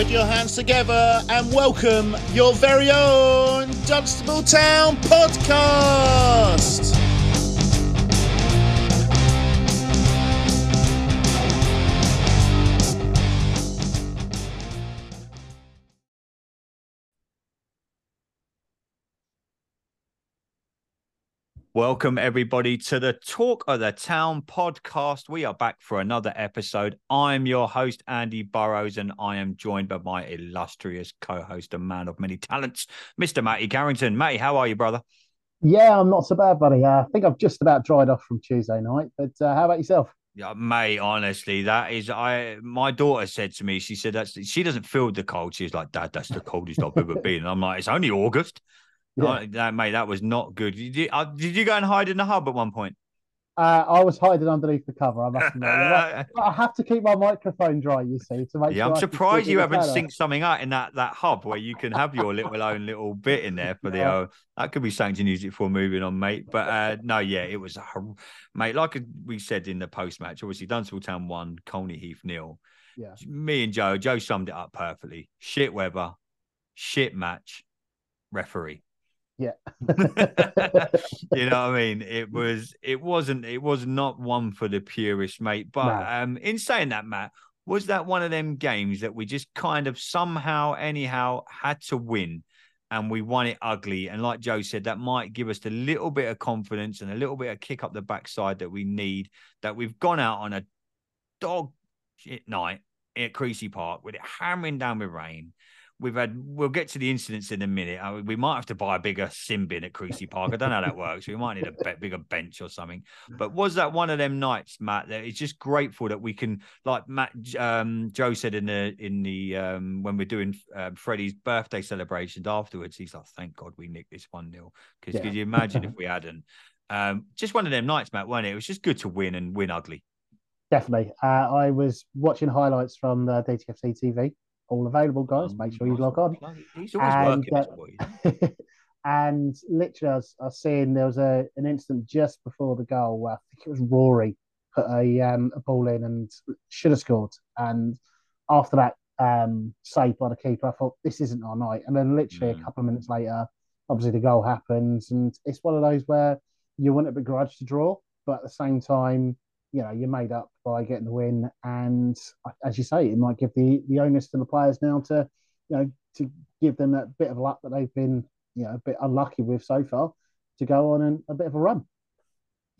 Put your hands together and welcome your very own Dunstable Town podcast. Welcome, everybody, to the Talk of the Town podcast. We are back for another episode. I'm your host, Andy Burrows, and I am joined by my illustrious co host and man of many talents, Mr. Matty Carrington. Matty, how are you, brother? Yeah, I'm not so bad, buddy. Uh, I think I've just about dried off from Tuesday night, but uh, how about yourself? Yeah, mate, honestly, that is I my daughter said to me, she said that's she doesn't feel the cold. She's like, Dad, that's the coldest I've ever been. And I'm like, it's only August. Yeah. Oh, that mate, that was not good. Did you, uh, did you go and hide in the hub at one point? Uh, I was hiding underneath the cover. I must admit. I have to keep my microphone dry, you see, to make Yeah, sure I'm surprised you haven't synced something out in that that hub where you can have your little own little bit in there for the. Yeah. Uh, that could be something to use it for moving on, mate. But uh, no, yeah, it was, a mate. Like we said in the post match, obviously Dunstable Town won, Colney Heath nil. Yeah. Me and Joe, Joe summed it up perfectly. Shit weather, shit match, referee. Yeah. you know what I mean? It was it wasn't it was not one for the purist, mate. But No. um in saying that, Matt, was that one of them games that we just kind of somehow, anyhow, had to win and we won it ugly? And like Joe said, that might give us a little bit of confidence and a little bit of kick up the backside that we need. That we've gone out on a dog shit night at Creasey Park with it hammering down with rain. We've had. We'll get to the incidents in a minute. I mean, we might have to buy a bigger sin bin at Creasey Park. I don't know how that works. We might need a be- bigger bench or something. But was that one of them nights, Matt? That it's just grateful that we can, like Matt, um, Joe said in the in the um, when we're doing um, Freddie's birthday celebrations afterwards. He's like, "Thank God we nicked this one nil Because Yeah. could you imagine if we hadn't? Um, just one of them nights, Matt, weren't it? It was just good to win and win ugly. Definitely. Uh, I was watching highlights from the DTFC TV. All available, guys. Make sure you log on. He's always And, working, uh, and literally, I was, I was seeing there was a an incident just before the goal where I think it was Rory put a um, a ball in and should have scored. And after that um, save by the keeper, I thought this isn't our night. And then literally Mm. a couple of minutes later, obviously the goal happens, and it's one of those where you wouldn't begrudge to draw, but at the same time, you know, you're made up by getting the win. And as you say, it might give the the onus to the players now to, you know, to give them that bit of luck that they've been, you know, a bit unlucky with so far, to go on and a bit of a run.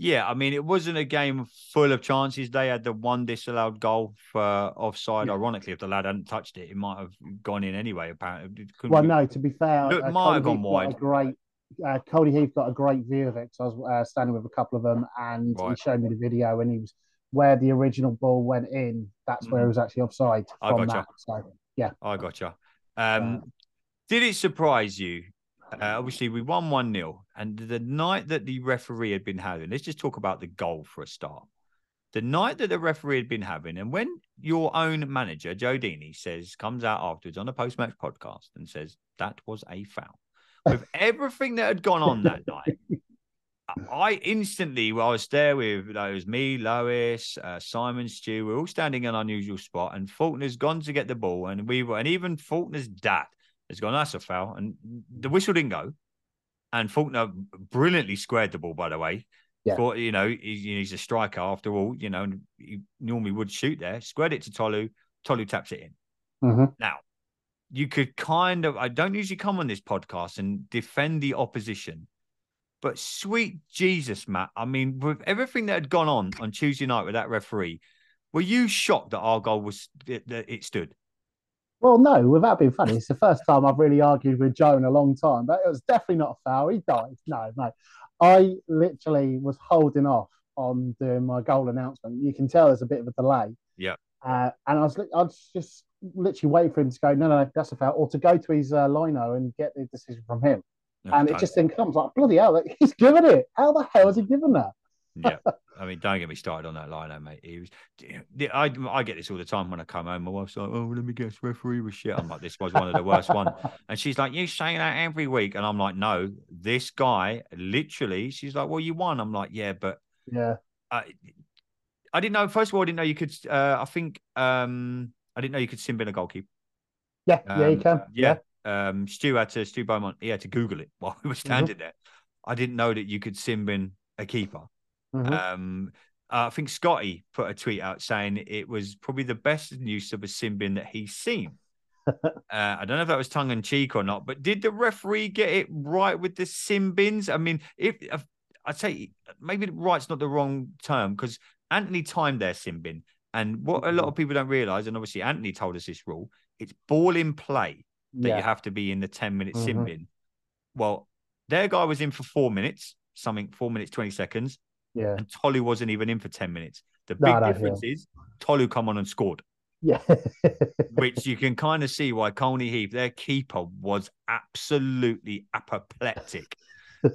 Yeah, I mean, it wasn't a game full of chances. They had the one disallowed goal for offside. Yeah. Ironically, if the lad hadn't touched it, it might have gone in anyway. Apparently, It couldn't Well, be- no, to be fair, uh, might have gone wide. Great, uh, Colney Heath got a great view of it because I was uh, standing with a couple of them, and he showed me the video, and he was where the original ball went in. That's where Mhm. it was actually offside I gotcha. that. So yeah, I gotcha. Um, did it surprise you? Uh, obviously, we won 1 0. And the night that the referee had been having, let's just talk about the goal for a start. The night that the referee had been having, and when your own manager, Joe Deeney says, comes out afterwards on a post match podcast and says, that was a foul. With everything that had gone on that night, I instantly, well, I was there with, you know, it was me, Lois, uh, Simon, Stu, we're all standing in an unusual spot, and Faulkner's gone to get the ball, and we were, and even Faulkner's dad has gone, that's a foul, and the whistle didn't go, and Faulkner brilliantly squared the ball, by the way. Yeah. You know, he's, he's a striker after all, you know, and he normally would shoot there, squared it to Tolu, Tolu taps it in. Mhm. Now, you could kind of, I don't usually come on this podcast and defend the opposition, but sweet Jesus, Matt. I mean, with everything that had gone on on Tuesday night with that referee, were you shocked that our goal was that it stood? Well, no, without being funny, it's the first time I've really argued with Joe in a long time, but it was definitely not a foul. He died. No, no. I literally was holding off on doing my goal announcement. You can tell there's a bit of a delay. Yeah. Uh, and I was, I was just literally waiting for him to go, no, no, no that's a foul, or to go to his uh, lino and get the decision from him. and it just then comes like, bloody hell, he's given it. How the hell has he given that? yeah. I mean, don't get me started on that line, mate. He was. I I get this all the time when I come home. My wife's like, "Oh, let me guess, referee was shit." I'm like, "This was one of the worst one," and she's like, "You say that every week," and I'm like, "No, this guy, literally." She's like, "Well, you won." I'm like, "Yeah, but Yeah. I, I didn't know. First of all, I didn't know you could. Uh, I think um, I didn't know you could sin bin a goalkeeper. Yeah, yeah, you Um, can. Yeah. Um, Stu had to Stu Beaumont. He had to Google it while we were standing there. I didn't know that you could sin bin a keeper. Mhm. Um, uh, I think Scotty put a tweet out saying it was probably the best use of a sin bin that he's seen. uh, I don't know if that was tongue in cheek or not, but did the referee get it right with the sin bins? I mean, if, if I'd say maybe right's not the wrong term because Anthony timed their sin bin, and what a lot of people don't realize, and obviously Anthony told us this rule: it's ball in play that yeah. you have to be in the 10 minute sim Mhm. bin. Well, their guy was in for four minutes, something four minutes, 20 seconds, yeah, and Tolu wasn't even in for 10 minutes. The big no, difference is Tolu come on and scored, yeah, which you can kind of see why Colney Heath, their keeper, was absolutely apoplectic.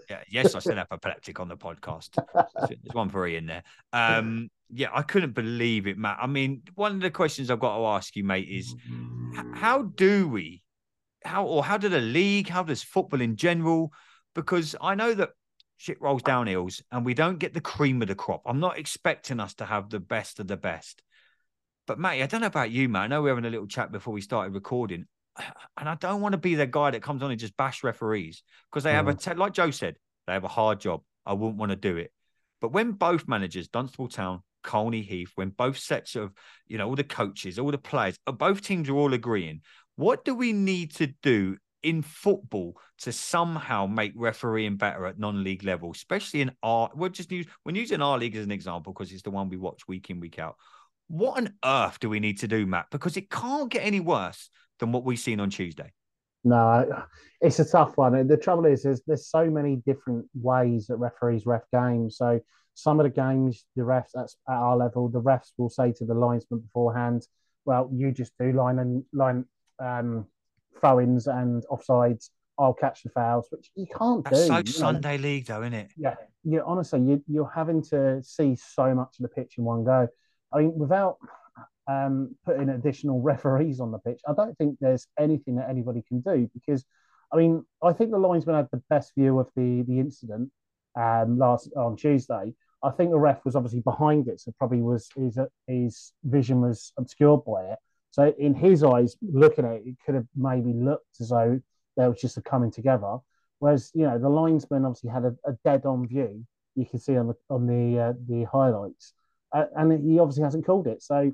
Yeah, yes, I said apoplectic on the podcast. There's one for Ian there. Um, yeah, I couldn't believe it, Matt. I mean, one of the questions I've got to ask you, mate, is mm. how do we how or how do the league how does football in general because i know that shit rolls down hills and we don't get the cream of the crop. I'm not expecting us to have the best of the best. But mate i don't know about you man i know we were having a little chat before we started recording. And i don't want to be the guy that comes on and just bash referees because they have a te- like joe said they have a hard job. I wouldn't want to do it. But when both managers dunstable town colney heath when both sets of you know all the coaches all the players uh, both teams are all agreeing what do we need to do in football to somehow make refereeing better at non-league level, especially in our? We're just use we're using our league as an example because it's the one we watch week in week out. What on earth do we need to do, Matt? Because it can't get any worse than what we've seen on Tuesday. No, it's a tough one. The trouble is, is there's so many different ways that referees ref games. So some of the games, the refs that's at our level, the refs will say to the linesman beforehand, "Well, you just do line and line um, throw-ins and offsides. I'll catch the fouls," which you can't That's do. so you know. Sunday league, though, isn't it? Yeah, you honestly, you, you're having to see so much of the pitch in one go. I mean, without um, putting additional referees on the pitch, I don't think there's anything that anybody can do because, I mean, I think the linesman had the best view of the the incident um, last on Tuesday. I think the ref was obviously behind it, so probably was his his vision was obscured by it. So in his eyes, looking at it, it could have maybe looked as though there was just a coming together. Whereas you know the linesman obviously had a, a dead on view. You can see on the on the uh, the highlights, uh, and he obviously hasn't called it. So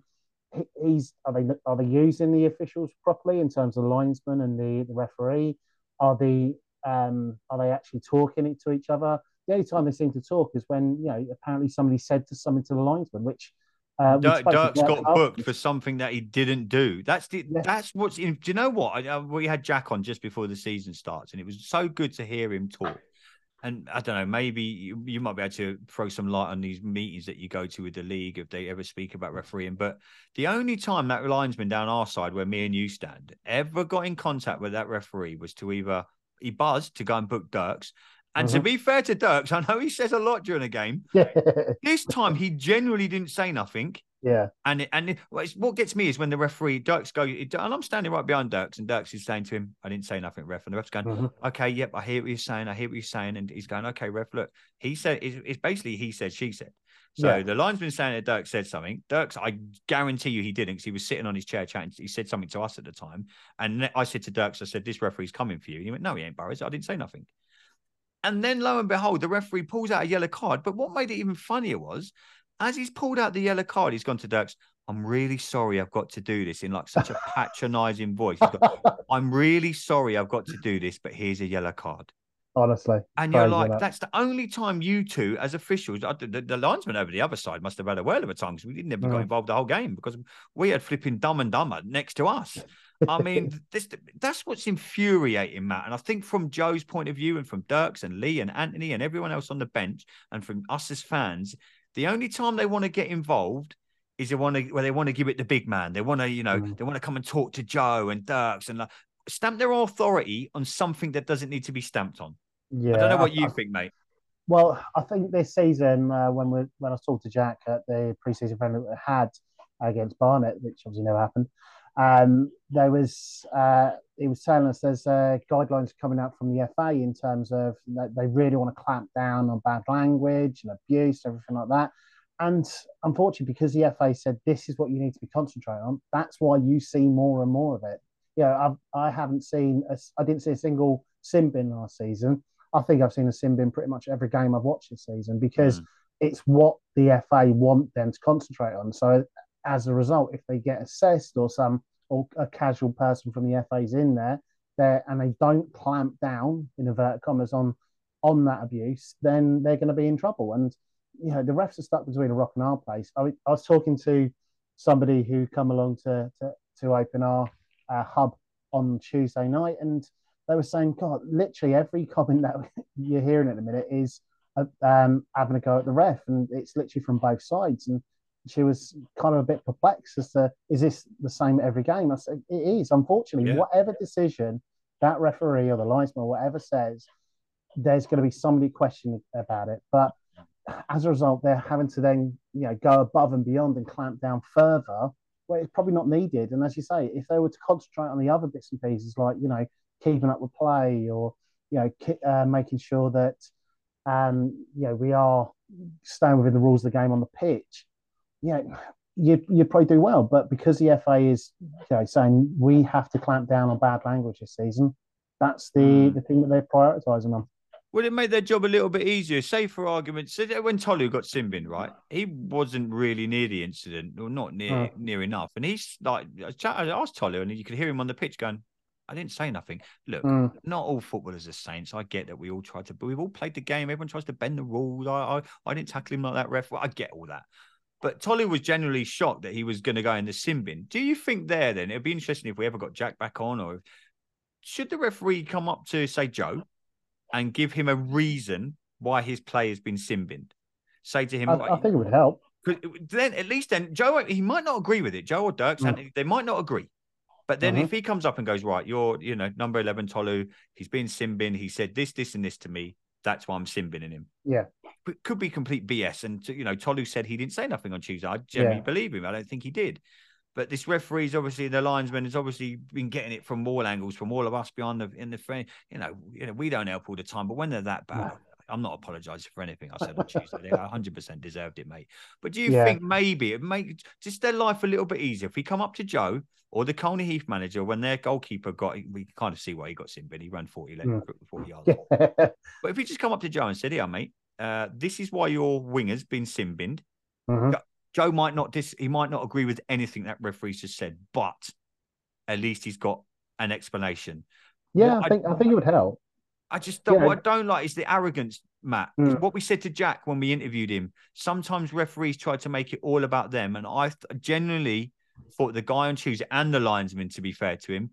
he, he's are they are they using the officials properly in terms of the linesman and the, the referee? Are the um, are they actually talking it to each other? The only time they seem to talk is when you know apparently somebody said to something to the linesman, which uh, Dirk, about got after- booked for something that he didn't do. That's the Yeah. that's what's in. Do you know what? I, uh, we had Jack on just before the season starts, and it was so good to hear him talk. And I don't know, maybe you, you might be able to throw some light on these meetings that you go to with the league if they ever speak about refereeing. But the only time that linesman down our side, where me and you stand, ever got in contact with that referee was to either he buzzed to go and book Dirks. And to Mhm. be fair to Dirks, I know he says a lot during a game. This time he genuinely didn't say nothing. yeah, And it, and it, what gets me is when the referee Dirks go, and I'm standing right behind Dirks, and Dirks is saying to him, "I didn't say nothing, ref." And the ref's going, Mhm. "Okay, yep, I hear what you're saying. I hear what you're saying." And he's going, "Okay, ref, look." He said, "It's, it's basically he said, she said." So Yeah. the linesman saying that Dirk said something. Dirks, I guarantee you, he didn't, because he was sitting on his chair chatting. He said something to us at the time, and I said to Dirks, "I said this referee's coming for you." And he went, "No, he ain't, Burrows. I didn't say nothing." And then lo and behold, the referee pulls out a yellow card. But what made it even funnier was, as he's pulled out the yellow card, he's gone to Dirks. I'm really sorry I've got to do this in like such a patronizing voice. Got, I'm really sorry I've got to do this, but here's a yellow card. honestly. And you're like, that. that's the only time you two, as officials, the, the, the linesman over the other side must have had a whale of a time because we didn't ever got Mm. involved the whole game because we had flipping dumb and dumber next to us. I mean, this that's what's infuriating, Matt. And I think from Joe's point of view, and from Dirks and Lee and Anthony and everyone else on the bench, and from us as fans, the only time they want to get involved is they want to where they want to give it the big man. They want to, you know, Mm. they want to come and talk to Joe and Dirks and like, stamp their authority on something that doesn't need to be stamped on. yeah, I don't know what I- you I- think, mate. Well, I think this season, uh, when we when I talked to Jack at the preseason friendly that we had against Barnet, which obviously never happened, um, there was uh, he was telling us there's uh, guidelines coming out from the FA in terms of that they really want to clamp down on bad language and abuse, everything like that. And unfortunately, because the FA said this is what you need to be concentrating on, that's why you see more and more of it. you know, I've, I haven't seen, a, I didn't see a single sin bin last season. I think I've seen a sin bin pretty much every game I've watched this season because mm. it's what the FA want them to concentrate on. So as a result, if they get assessed or some or a casual person from the FA's in there, there and they don't clamp down in inverted commas on on that abuse, then they're going to be in trouble. And you know the refs are stuck between a rock and a hard place. I, I was talking to somebody who come along to to, to open our uh, hub on Tuesday night, and they were saying, God, literally every comment that you're hearing at the minute is uh, um, having a go at the ref, and it's literally from both sides. And she was kind of a bit perplexed as to is this the same every game? I said it is. Unfortunately, yeah. whatever decision that referee or the linesman or whatever says, there's going to be somebody questioning about it. But as a result, they're having to then you know go above and beyond and clamp down further where it's probably not needed. And as you say, if they were to concentrate on the other bits and pieces, like you know keeping up with play or you know uh, making sure that um, you know we are staying within the rules of the game on the pitch, you know, you you probably do well. But because the FA is you know, saying we have to clamp down on bad language this season, that's the mm. the thing that they're prioritising on. Would it make their job a little bit easier? Say, for argument's sake, when Tolu got Simbin, right? He wasn't really near the incident, or not near mm. near enough. And he's like, I asked Tolu, and you could hear him on the pitch going, I didn't say nothing. Look, mm. not all footballers are saints. I get that we all try to, but we've all played the game. Everyone tries to bend the rules. I, I, I didn't tackle him like that, ref. I get all that. But Tolu was generally shocked that he was going to go in the sin bin. Do you think there then it'd be interesting if we ever got Jack back on, or should the referee come up to say Joe and give him a reason why his play has been sin binned? Say to him, I, I think it would help. Then at least then Joe he might not agree with it. Joe or Dirk, mm. they might not agree. But then mm-hmm. if he comes up and goes, right, you're, you know, number 11, Tolu, he's been simbin, he said this, this, and this to me. That's why I'm simbinning him. Yeah. But could be complete BS. And, you know, Tolu said he didn't say nothing on Tuesday. I generally yeah. believe him. I don't think he did. But this referee's obviously the linesman has obviously been getting it from all angles, from all of us behind the in the frame. You know, you know, we don't help all the time, but when they're that bad, no. I'm not apologising for anything I said on Tuesday. They 100 percent deserved it, mate. But do you yeah. think maybe it make just their life a little bit easier if we come up to Joe or the Colney Heath manager when their goalkeeper got? We kind of see why he got sin, but he ran 40, mm. 40 yards. but if we just come up to Joe and said, "Yeah, mate, uh, this is why your winger's been sin binned." Mm-hmm. Joe might not dis- he might not agree with anything that referee's just said, but at least he's got an explanation. Yeah, I think I, I think it would help. I just don't, yeah. what I don't like is the arrogance, Matt. Mm. What we said to Jack when we interviewed him. Sometimes referees try to make it all about them, and I genuinely thought the guy on Tuesday and the linesman, to be fair to him,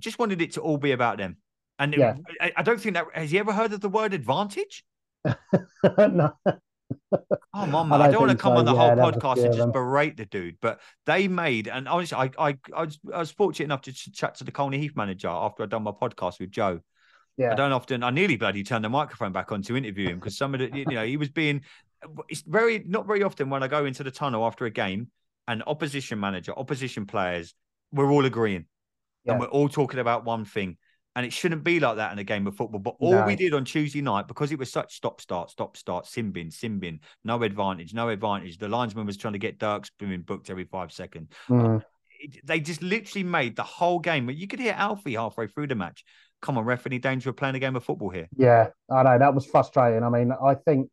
just wanted it to all be about them. And yeah. it, I don't think that has he ever heard of the word advantage? no. Oh, mom, I, I don't want to come so. on the yeah, whole podcast and just berate the dude, but they made, and honestly, I, I, I was, I was fortunate enough to chat to the Colney Heath manager after I'd done my podcast with Joe, yeah. I don't often. I nearly bloody turned the microphone back on to interview him because some of the, you know, he was being. It's very not very often when I go into the tunnel after a game and opposition manager, opposition players, we're all agreeing yeah. and we're all talking about one thing. And it shouldn't be like that in a game of football. But all no. we did on Tuesday night, because it was such stop start, stop start, simbin, simbin, no advantage, no advantage. The linesman was trying to get Dirks being booked every five seconds. Mm. They just literally made the whole game. You could hear Alfie halfway through the match come on, ref, any danger of playing a game of football here? Yeah, I know that was frustrating. I mean, I think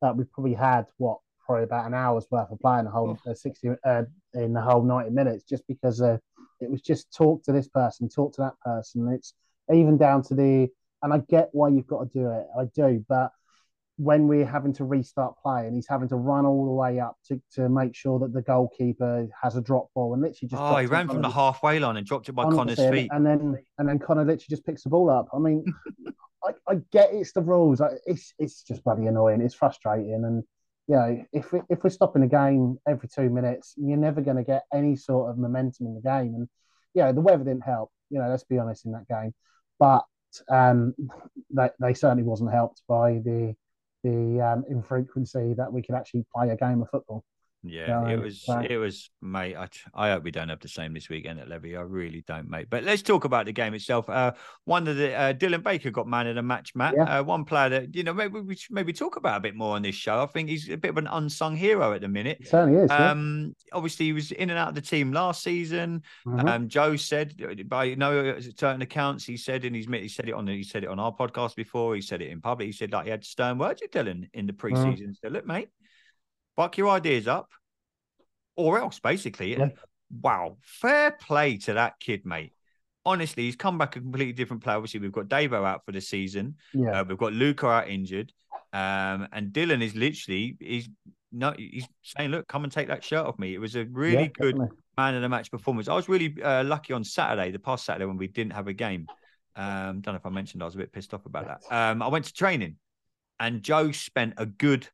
that we probably had what probably about an hour's worth of playing the whole oh. uh, sixty uh, in the whole ninety minutes, just because uh, it was just talk to this person, talk to that person. It's even down to the, and I get why you've got to do it. I do, but when we're having to restart play and he's having to run all the way up to, to make sure that the goalkeeper has a drop ball and literally just oh he ran from the halfway line and dropped it by Connor's feet and then and then Connor literally just picks the ball up. I mean, I, I get it's the rules. I, It's it's just bloody annoying. It's frustrating and you know if we, if we're stopping the game every two minutes, you're never going to get any sort of momentum in the game. And yeah, you know, the weather didn't help. You know, let's be honest in that game, but um, they, they certainly wasn't helped by the the um, infrequency that we could actually play a game of football. Yeah, it was. It was, mate. I, I hope we don't have the same this weekend at Levy. I really don't, mate. But let's talk about the game itself. Uh, one of the uh, Dylan Baker got man of the match, Matt. Yeah. Uh, one player that you know maybe we should maybe talk about a bit more on this show. I think he's a bit of an unsung hero at the minute. Certainly is. Um, yeah. obviously he was in and out of the team last season. Mm-hmm. Um, Joe said by no certain accounts, he said in his he said it on he said it on our podcast before. He said it in public. He said like he had stern words with Dylan in the mm-hmm. preseason. Mm-hmm. So look, mate, buck your ideas up or else, basically. Yeah. And wow, fair play to that kid, mate. Honestly, he's come back a completely different player. Obviously, we've got Davo out for the season. Yeah. Uh, we've got Luca out injured. Um, and Dylan is literally he's no he's saying, look, come and take that shirt off me. It was a really yeah, good definitely. man of the match performance. I was really uh, lucky on Saturday, the past Saturday when we didn't have a game. Um, don't know if I mentioned I was a bit pissed off about that. Um, I went to training and Joe spent a good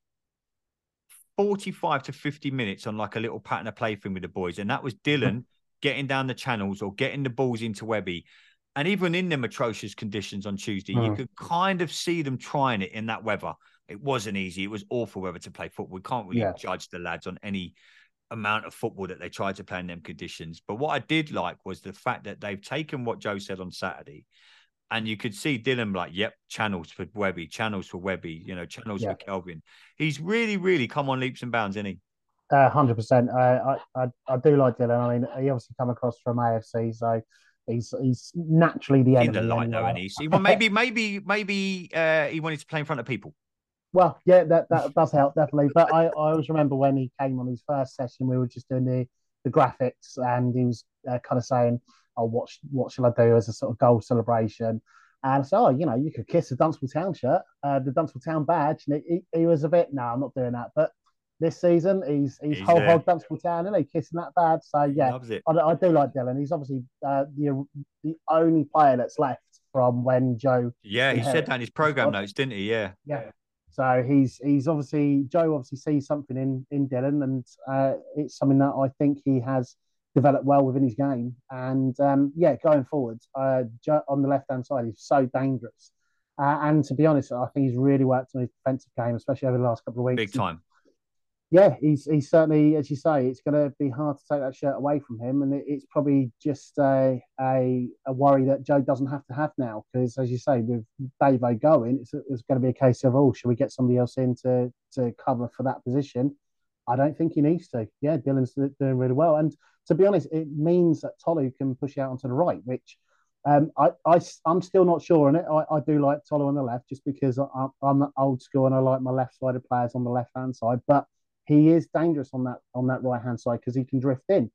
45 to 50 minutes on like a little pattern of play thing with the boys. And that was Dylan getting down the channels or getting the balls into Webby. And even in them atrocious conditions on Tuesday, mm. you could kind of see them trying it in that weather. It wasn't easy. It was awful weather to play football. We can't really yeah. judge the lads on any amount of football that they tried to play in them conditions. But what I did like was the fact that they've taken what Joe said on Saturday and you could see Dylan like, yep, channels for Webby, channels for Webby, you know, channels yeah. for Kelvin. He's really, really come on leaps and bounds, isn't he? Uh, hundred uh, percent. I, I I do like Dylan. I mean, he obviously come across from AFC, so he's he's naturally the in the light anyway. though, and he's well, maybe maybe maybe uh, he wanted to play in front of people. Well, yeah, that that does help definitely. But I, I always remember when he came on his first session, we were just doing the the graphics, and he was uh, kind of saying, oh, what what shall I do as a sort of goal celebration? And so, oh, you know, you could kiss the Dunstable Town shirt, uh, the Dunstable Town badge. And he, he, was a bit, no, I'm not doing that. But this season, he's he's, he's whole hog Dunstable Town, and he kissing that badge. So yeah, I, I, do like Dylan. He's obviously uh, the the only player that's left from when Joe. Yeah, he said that in his program notes, didn't he? Yeah. Yeah. So he's he's obviously Joe obviously sees something in in Dylan, and uh, it's something that I think he has developed well within his game. And um, yeah, going forward, uh, on the left hand side, he's so dangerous. Uh, and to be honest, I think he's really worked on his defensive game, especially over the last couple of weeks. Big time. Yeah, he's he's certainly, as you say, it's going to be hard to take that shirt away from him, and it, it's probably just a, a, a worry that Joe doesn't have to have now because, as you say, with Davo going, it's, it's going to be a case of oh, should we get somebody else in to to cover for that position? I don't think he needs to. Yeah, Dylan's doing really well, and to be honest, it means that Tolu can push out onto the right, which um, I, I, am still not sure on it. I, I do like Tolu on the left just because I, am old school and I like my left-sided players on the left-hand side. But he is dangerous on that on that right-hand side because he can drift in.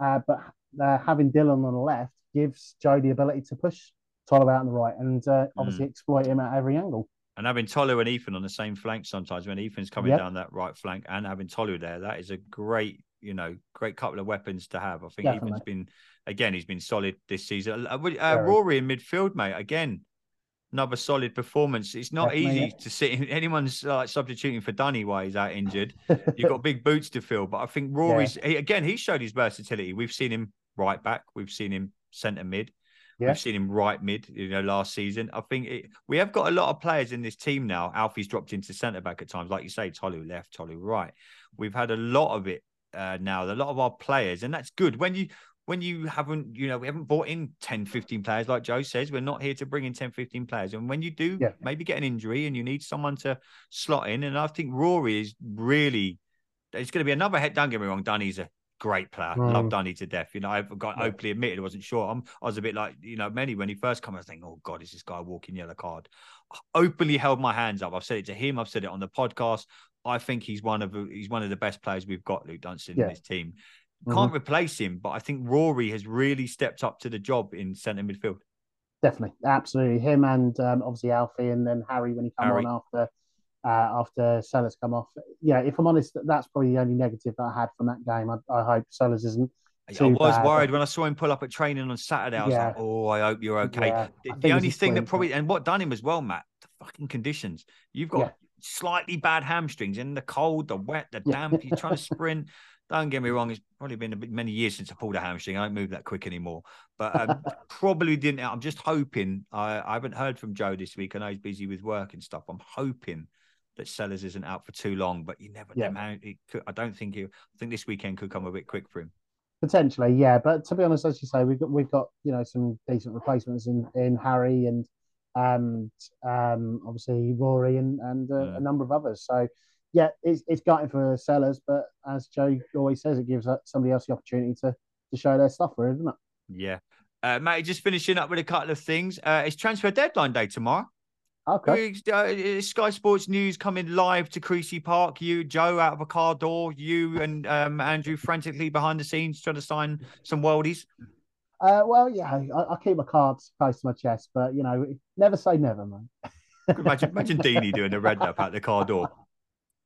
Uh, but uh, having Dylan on the left gives Joe the ability to push Tolu out on the right and uh, obviously mm. exploit him at every angle. And having Tolu and Ethan on the same flank sometimes when Ethan's coming yep. down that right flank and having Tolu there, that is a great you know, great couple of weapons to have. I think Definitely. Ethan's been, again, he's been solid this season. Uh, uh, Rory in midfield, mate, again, another solid performance. It's not Definitely, easy to sit in anyone's like substituting for Dunny while he's out injured. You've got big boots to fill, but I think Rory's yeah. he, again. He showed his versatility. We've seen him right back. We've seen him centre mid. Yeah. We've seen him right mid. You know, last season. I think it, we have got a lot of players in this team now. Alfie's dropped into centre back at times, like you say. Tolu left, Tolu right. We've had a lot of it uh, now. A lot of our players, and that's good. When you when you haven't, you know, we haven't bought in 10, 15 players, like Joe says, we're not here to bring in 10, 15 players. And when you do yeah. maybe get an injury and you need someone to slot in, and I think Rory is really, it's going to be another head. Don't get me wrong, Dunny's a great player. Mm. Love Dunny to death. You know, I've got yeah. openly admitted I wasn't sure. I'm, I was a bit like, you know, many when he first came, I was thinking, oh God, is this guy walking yellow card? I openly held my hands up. I've said it to him. I've said it on the podcast. I think he's one of he's one of the best players we've got, Luke Dunstan, yeah. in this team. Mm-hmm. Can't mm-hmm. replace him, but I think Rory has really stepped up to the job in centre midfield. Definitely, absolutely. Him and um, obviously Alfie, and then Harry when he come Harry. on after uh, after Sellers come off. Yeah, if I'm honest, that's probably the only negative that I had from that game. I, I hope Sellers isn't. I was bad. worried when I saw him pull up at training on Saturday. I was yeah. like, "Oh, I hope you're okay." Yeah, the, the only thing that probably and what done him as well, Matt, the fucking conditions. You've got yeah slightly bad hamstrings in the cold, the wet, the damp. You're trying to sprint. Don't get me wrong; it's probably been bit, many years since I pulled a hamstring. I don't move that quick anymore. But um, probably didn't. I'm just hoping. I, I haven't heard from Joe this week. I know he's busy with work and stuff. I'm hoping that Sellers isn't out for too long, but you never Yeah. know. It could, I don't think you. I think this weekend could come a bit quick for him. Potentially, yeah. But to be honest, as you say, we've got we've got you know some decent replacements in in Harry and um um obviously Rory and and uh, Yeah. a number of others. So yeah, it's it's gutting for sellers, but as Joe always says, it gives uh, somebody else the opportunity to to show their stuff, really, doesn't it? Yeah. Uh, Matty, just finishing up with a couple of things. Uh, it's transfer deadline day tomorrow. Okay. Uh, Sky Sports News coming live to Creasey Park. You, Joe, out of a car door. You and um, Andrew frantically behind the scenes trying to sign some worldies. Uh, well, yeah, I, I keep my cards close to my chest, but you know, never say never, man. Imagine, imagine Deanie doing the red up out the car door.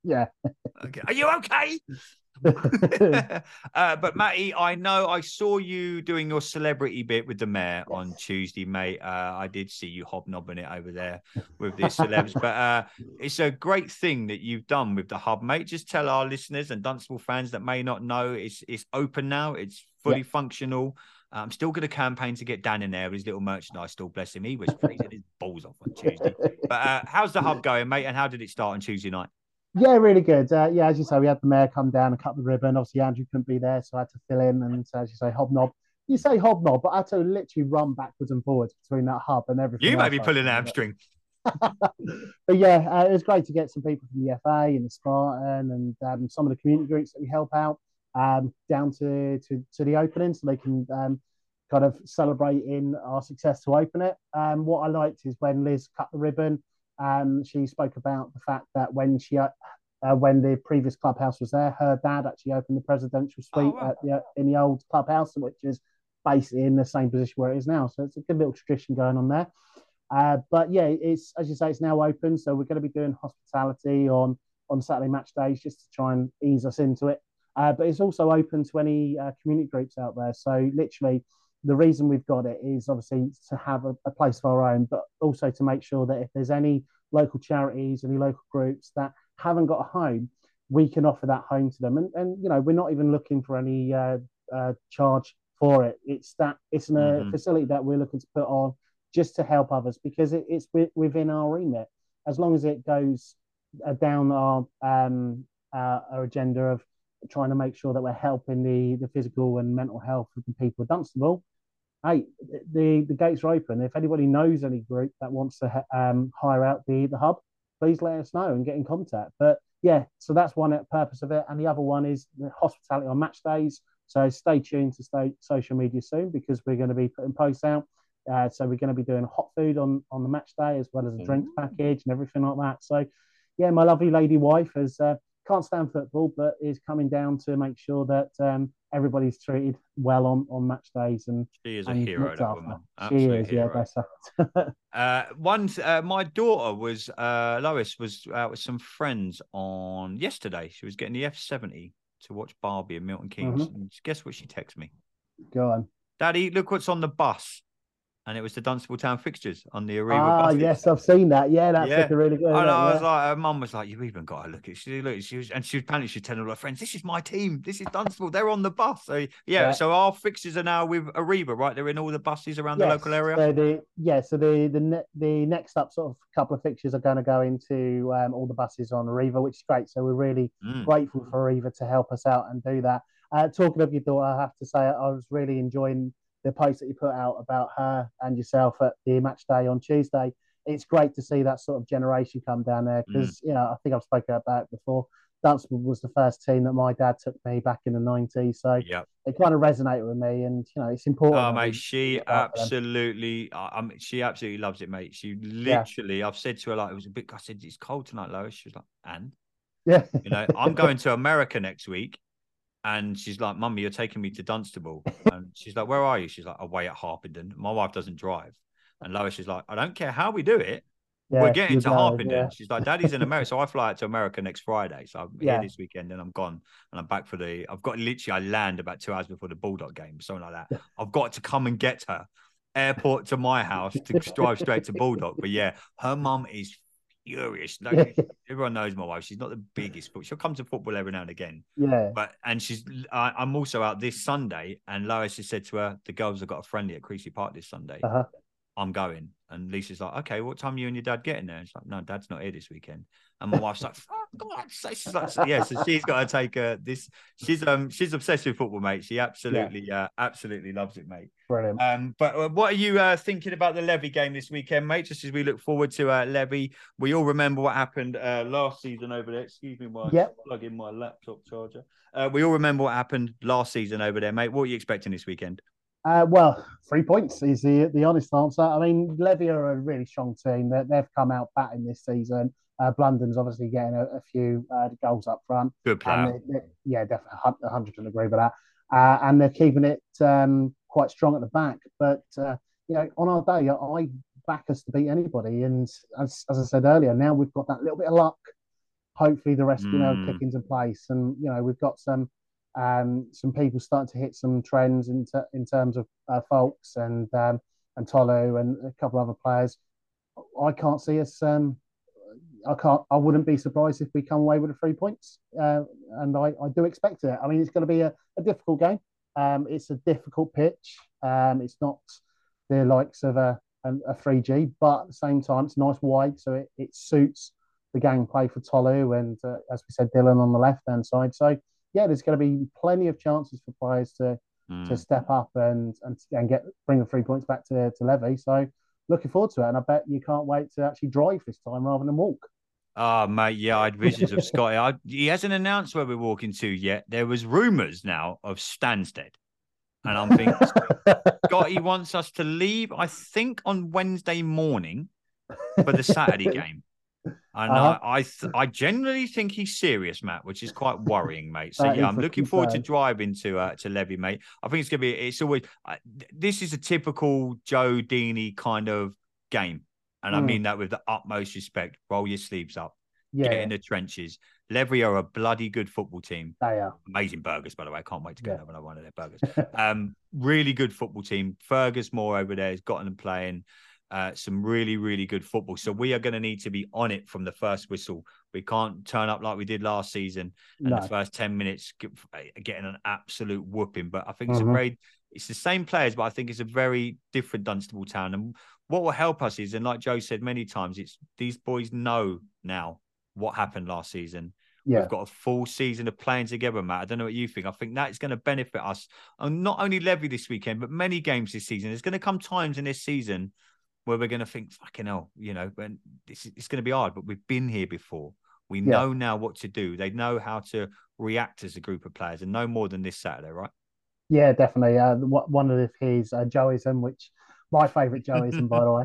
Yeah. Okay. Are you okay? uh, but Matty, I know I saw you doing your celebrity bit with the mayor on Tuesday, mate. Uh, I did see you hobnobbing it over there with the celebs, but uh, it's a great thing that you've done with the hub, mate. Just tell our listeners and Dunstable fans that may not know it's it's open now. It's fully functional. I'm still going to campaign to get Dan in there with his little merchandise store. Bless him, he was freezing his balls off on Tuesday. But uh, how's the hub going, mate? And how did it start on Tuesday night? Yeah, really good. Uh, yeah, as you say, we had the mayor come down and cut the ribbon. Obviously, Andrew couldn't be there, so I had to fill in. And as you say, hobnob. You say hobnob, but I had to literally run backwards and forwards between that hub and everything. You else be pulling an hamstring. but yeah, uh, it was great to get some people from the FA and the Spartan and um, some of the community groups that we help out um, down to, to to the opening, so they can um, kind of celebrate in our success to open it. Um, what I liked is when Liz cut the ribbon. Um, she spoke about the fact that when she uh, uh, when the previous clubhouse was there, her dad actually opened the presidential suite wow. at the, in the old clubhouse, which is basically in the same position where it is now. So it's a good little tradition going on there. Uh, but yeah, it's as you say, it's now open, so we're going to be doing hospitality on on Saturday match days just to try and ease us into it. Uh, but it's also open to any uh, community groups out there. So literally, the reason we've got it is obviously to have a, a place of our own, but also to make sure that if there's any local charities, any local groups that haven't got a home, we can offer that home to them. And and you know, we're not even looking for any uh, uh, charge for it. It's that it's a Mhm. facility that we're looking to put on just to help others because it, it's wi- within our remit. As long as it goes uh, down our um, uh, our agenda of trying to make sure that we're helping the the physical and mental health of the people of Dunstable. Hey, the the gates are open. If anybody knows any group that wants to um, hire out the the hub, please let us know and get in contact. But yeah, so that's one purpose of it, and the other one is the hospitality on match days. So stay tuned to stay social media soon because we're going to be putting posts out. Uh, so we're going to be doing hot food on on the match day as well as a drinks package and everything like that. So yeah, my lovely lady wife has uh, can't stand football, but is coming down to make sure that um, everybody's treated well on on match days and She is a hero, looked that woman. She is, yeah, bless her. Uh, one, uh, my daughter was, uh, Lois was out with some friends on yesterday. She was getting the F70 to watch Barbie and Milton Keynes. Mm-hmm. And guess what she texted me? Go on. Daddy, look what's on the bus. And it was the Dunstable Town fixtures on the Arriva Ah, buses. yes, I've seen that. Yeah, that's Yeah. looking really good. And? I was Yeah. like, her mum was like, "You've even got to look at." She look, she was, and she was apparently she was telling all her friends, "This is my team. This is Dunstable. They're on the bus." So yeah, Yeah. so our fixtures are now with Arriva, right? They're in all the buses around the local area. So the yeah, so the the ne- the next up sort of couple of fixtures are going to go into um, all the buses on Arriva, which is great. So we're really Mm. grateful for Arriva to help us out and do that. Uh, talking of your daughter, I have to say I was really enjoying the post that you put out about her and yourself at the match day on Tuesday. It's great to see that sort of generation come down there Mm. because you know I think I've spoken about it before. Dunstable was the first team that my dad took me back in the '90s, so Yeah. it kind of resonated with me, and you know it's important. Oh, mate, she look after them. absolutely, mean, she absolutely loves it, mate. She literally, I've said to her like, it was a bit. I said it's cold tonight, Lois. She was like, and Yeah. you know, I'm going to America next week, and she's like, "Mummy, you're taking me to Dunstable," and she's like, "Where are you?" She's like, "Away at Harpenden." My wife doesn't drive, and Lois is like, "I don't care how we do it." Yeah, We're getting to Harpenden. yeah. She's like, Daddy's in America. So I fly out to America next Friday. So I'm Yeah. here this weekend and I'm gone. And I'm back for the I've got literally I land about two hours before the Bulldog game, something like that. I've got to come and get her. Airport to my house to drive straight to Bulldog. But yeah, her mum is furious. Like everyone knows my wife. She's not the biggest, but she'll come to football every now and again. Yeah. But and she's I, I'm also out this Sunday, and Lois has said to her, the girls have got a friendly at Creasey Park this Sunday. Uh-huh. I'm going. And Lisa's like, okay, what time are you and your dad getting there? And it's like, no, dad's not here this weekend. And my wife's like, "Fuck God!" So she's like, "Yeah." So she's got to take uh, this. She's um she's obsessed with football, mate. She absolutely yeah. uh, absolutely loves it, mate. Brilliant. Um, but uh, what are you uh, thinking about the Levy game this weekend, mate? Just as we look forward to uh, Levy, we all remember what happened uh, last season over there. Excuse me, while yep. plug in my laptop charger. Uh, we all remember what happened last season over there, mate. What are you expecting this weekend? Uh, well, three points is the the honest answer. I mean, Levy are a really strong team. They, they've come out batting this season. Uh, Blundon's obviously getting a, a few uh, goals up front. Good player. They, they, yeah, definitely, hundred percent agree with that. Uh, and they're keeping it um, quite strong at the back. But uh, you know, on our day, I back us to beat anybody. And as as I said earlier, now we've got that little bit of luck. Hopefully, the rest mm. you know kick into place, and you know we've got some um, some people starting to hit some trends in, ter- in terms of uh, Foulkes and um, and Tolu and a couple other players. I can't see us. Um, I can't. I wouldn't be surprised if we come away with the three points, uh, and I, I do expect it. I mean, it's going to be a, a difficult game. Um, it's a difficult pitch. Um, it's not the likes of a a, 3G, but at the same time, it's nice wide, so it, it suits the gang gameplay for Tolu and, uh, as we said, Dylan on the left hand side. So yeah, there's going to be plenty of chances for players to mm. to step up and and and get bring the three points back to to Levy. So looking forward to it, and I bet you can't wait to actually drive this time rather than walk. Oh mate, yeah, I had visions of Scotty. I, he hasn't announced where we're walking to yet. There was rumours now of Stansted, and I'm thinking Scotty wants us to leave. I think on Wednesday morning for the Saturday game. And uh-huh. I, I, th- I generally think he's serious, Matt, which is quite worrying, mate. So yeah, I'm looking forward to driving to uh, to Levy, mate. I think it's gonna be. It's always. Uh, this is a typical Joe Deeney kind of game, and mm. I mean that with the utmost respect. Roll your sleeves up, yeah. get in the trenches. Levy are a bloody good football team. They are amazing burgers, by the way. I can't wait to get yeah. another one of their burgers. um, really good football team. Fergus Moore over there has gotten them playing uh, some really, really good football. So we are going to need to be on it from the first whistle. We can't turn up like we did last season and no. the first 10 minutes uh, getting an absolute whooping. But I think it's mm-hmm. a very, it's the same players, but I think it's a very different Dunstable town. And what will help us is, and like Joe said many times, it's these boys know now what happened last season. Yeah. We've got a full season of playing together, Matt. I don't know what you think. I think that's going to benefit us. And not only Levy this weekend, but many games this season. There's going to come times in this season where we're going to think, fucking hell, you know, and this it's going to be hard, but we've been here before. We yeah. know now what to do. They know how to react as a group of players, and no more than this Saturday, right? Yeah, definitely. Uh, one of his uh, Joeism, which my favourite Joeism, by the way,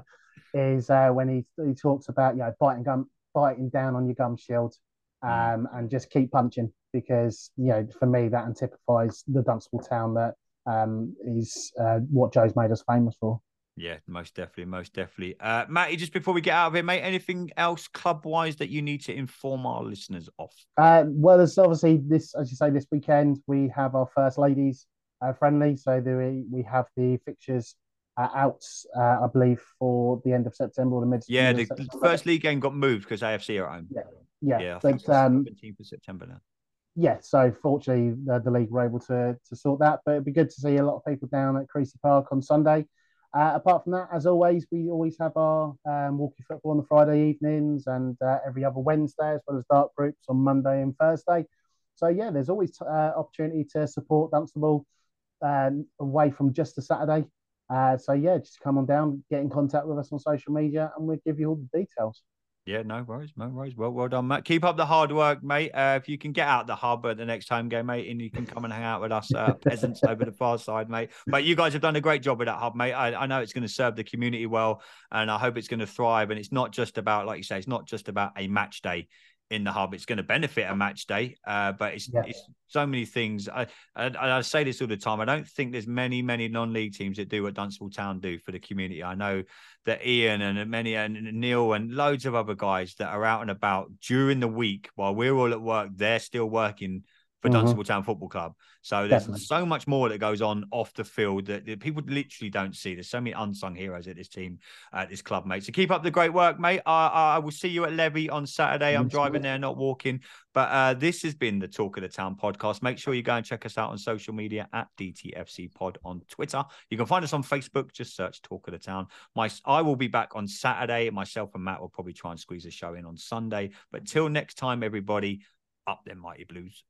is uh, when he he talks about you know biting gum, biting down on your gum shield, mm. um, and just keep punching because you know for me that antipifies the Dunstable town that um, is uh, what Joe's made us famous for. Yeah, most definitely, most definitely. Uh, Matty, just before we get out of here, mate, anything else club wise that you need to inform our listeners of? Uh, well, there's obviously this, as you say, this weekend we have our first ladies friendly. So we we have the fixtures uh, out, uh, I believe, for the end of September or the mid. Yeah, the first league game got moved because AFC are at home. Yeah, yeah. yeah but um, 17th of September now. Yeah, so fortunately the, the league were able to to sort that. But it'd be good to see a lot of people down at Creasey Park on Sunday. Uh, apart from that, as always, we always have our um, walkie football on the Friday evenings and uh, every other Wednesday, as well as dark groups on Monday and Thursday. So yeah, there's always uh, opportunity to support Dunstable um, away from just a Saturday. Uh, so yeah, just come on down, get in contact with us on social media, and we'll give you all the details. Yeah, no worries, no worries. Well, well done, Matt. Keep up the hard work, mate. Uh, if you can get out the hub at the next home game, mate, and you can come and hang out with us uh, peasants over the far side, mate. But you guys have done a great job with that hub, mate. I, I know it's going to serve the community well, and I hope it's going to thrive. And it's not just about, like you say, it's not just about a match day in the hub. It's going to benefit a match day, uh, but it's, yeah. it's so many things. I, I, I say this all the time. I don't think there's many many non-league teams that do what Dunstable Town do for the community. I know that Ian and many and Neil and loads of other guys that are out and about during the week while we're all at work. They're still working for Mhm. Dunstable Town Football Club. So there's Definitely. so much more that goes on off the field that, that people literally don't see. There's so many unsung heroes at this team, at this club, mate. So keep up the great work, mate. I, I will see you at Levy on Saturday. I'm driving there, not walking. But uh, this has been the Talk of the Town podcast. Make sure you go and check us out on social media at DTFC Pod on Twitter. You can find us on Facebook. Just search Talk of the Town. My I will be back on Saturday. Myself and Matt will probably try and squeeze a show in on Sunday. But till next time, everybody, up them mighty blues.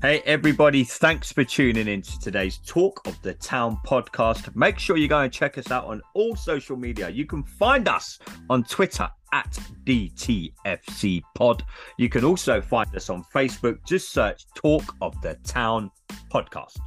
Hey, everybody, thanks for tuning in to today's Talk of the Town podcast. Make sure you go and check us out on all social media. You can find us on Twitter at DTFC Pod. You can also find us on Facebook. Just search Talk of the Town podcast.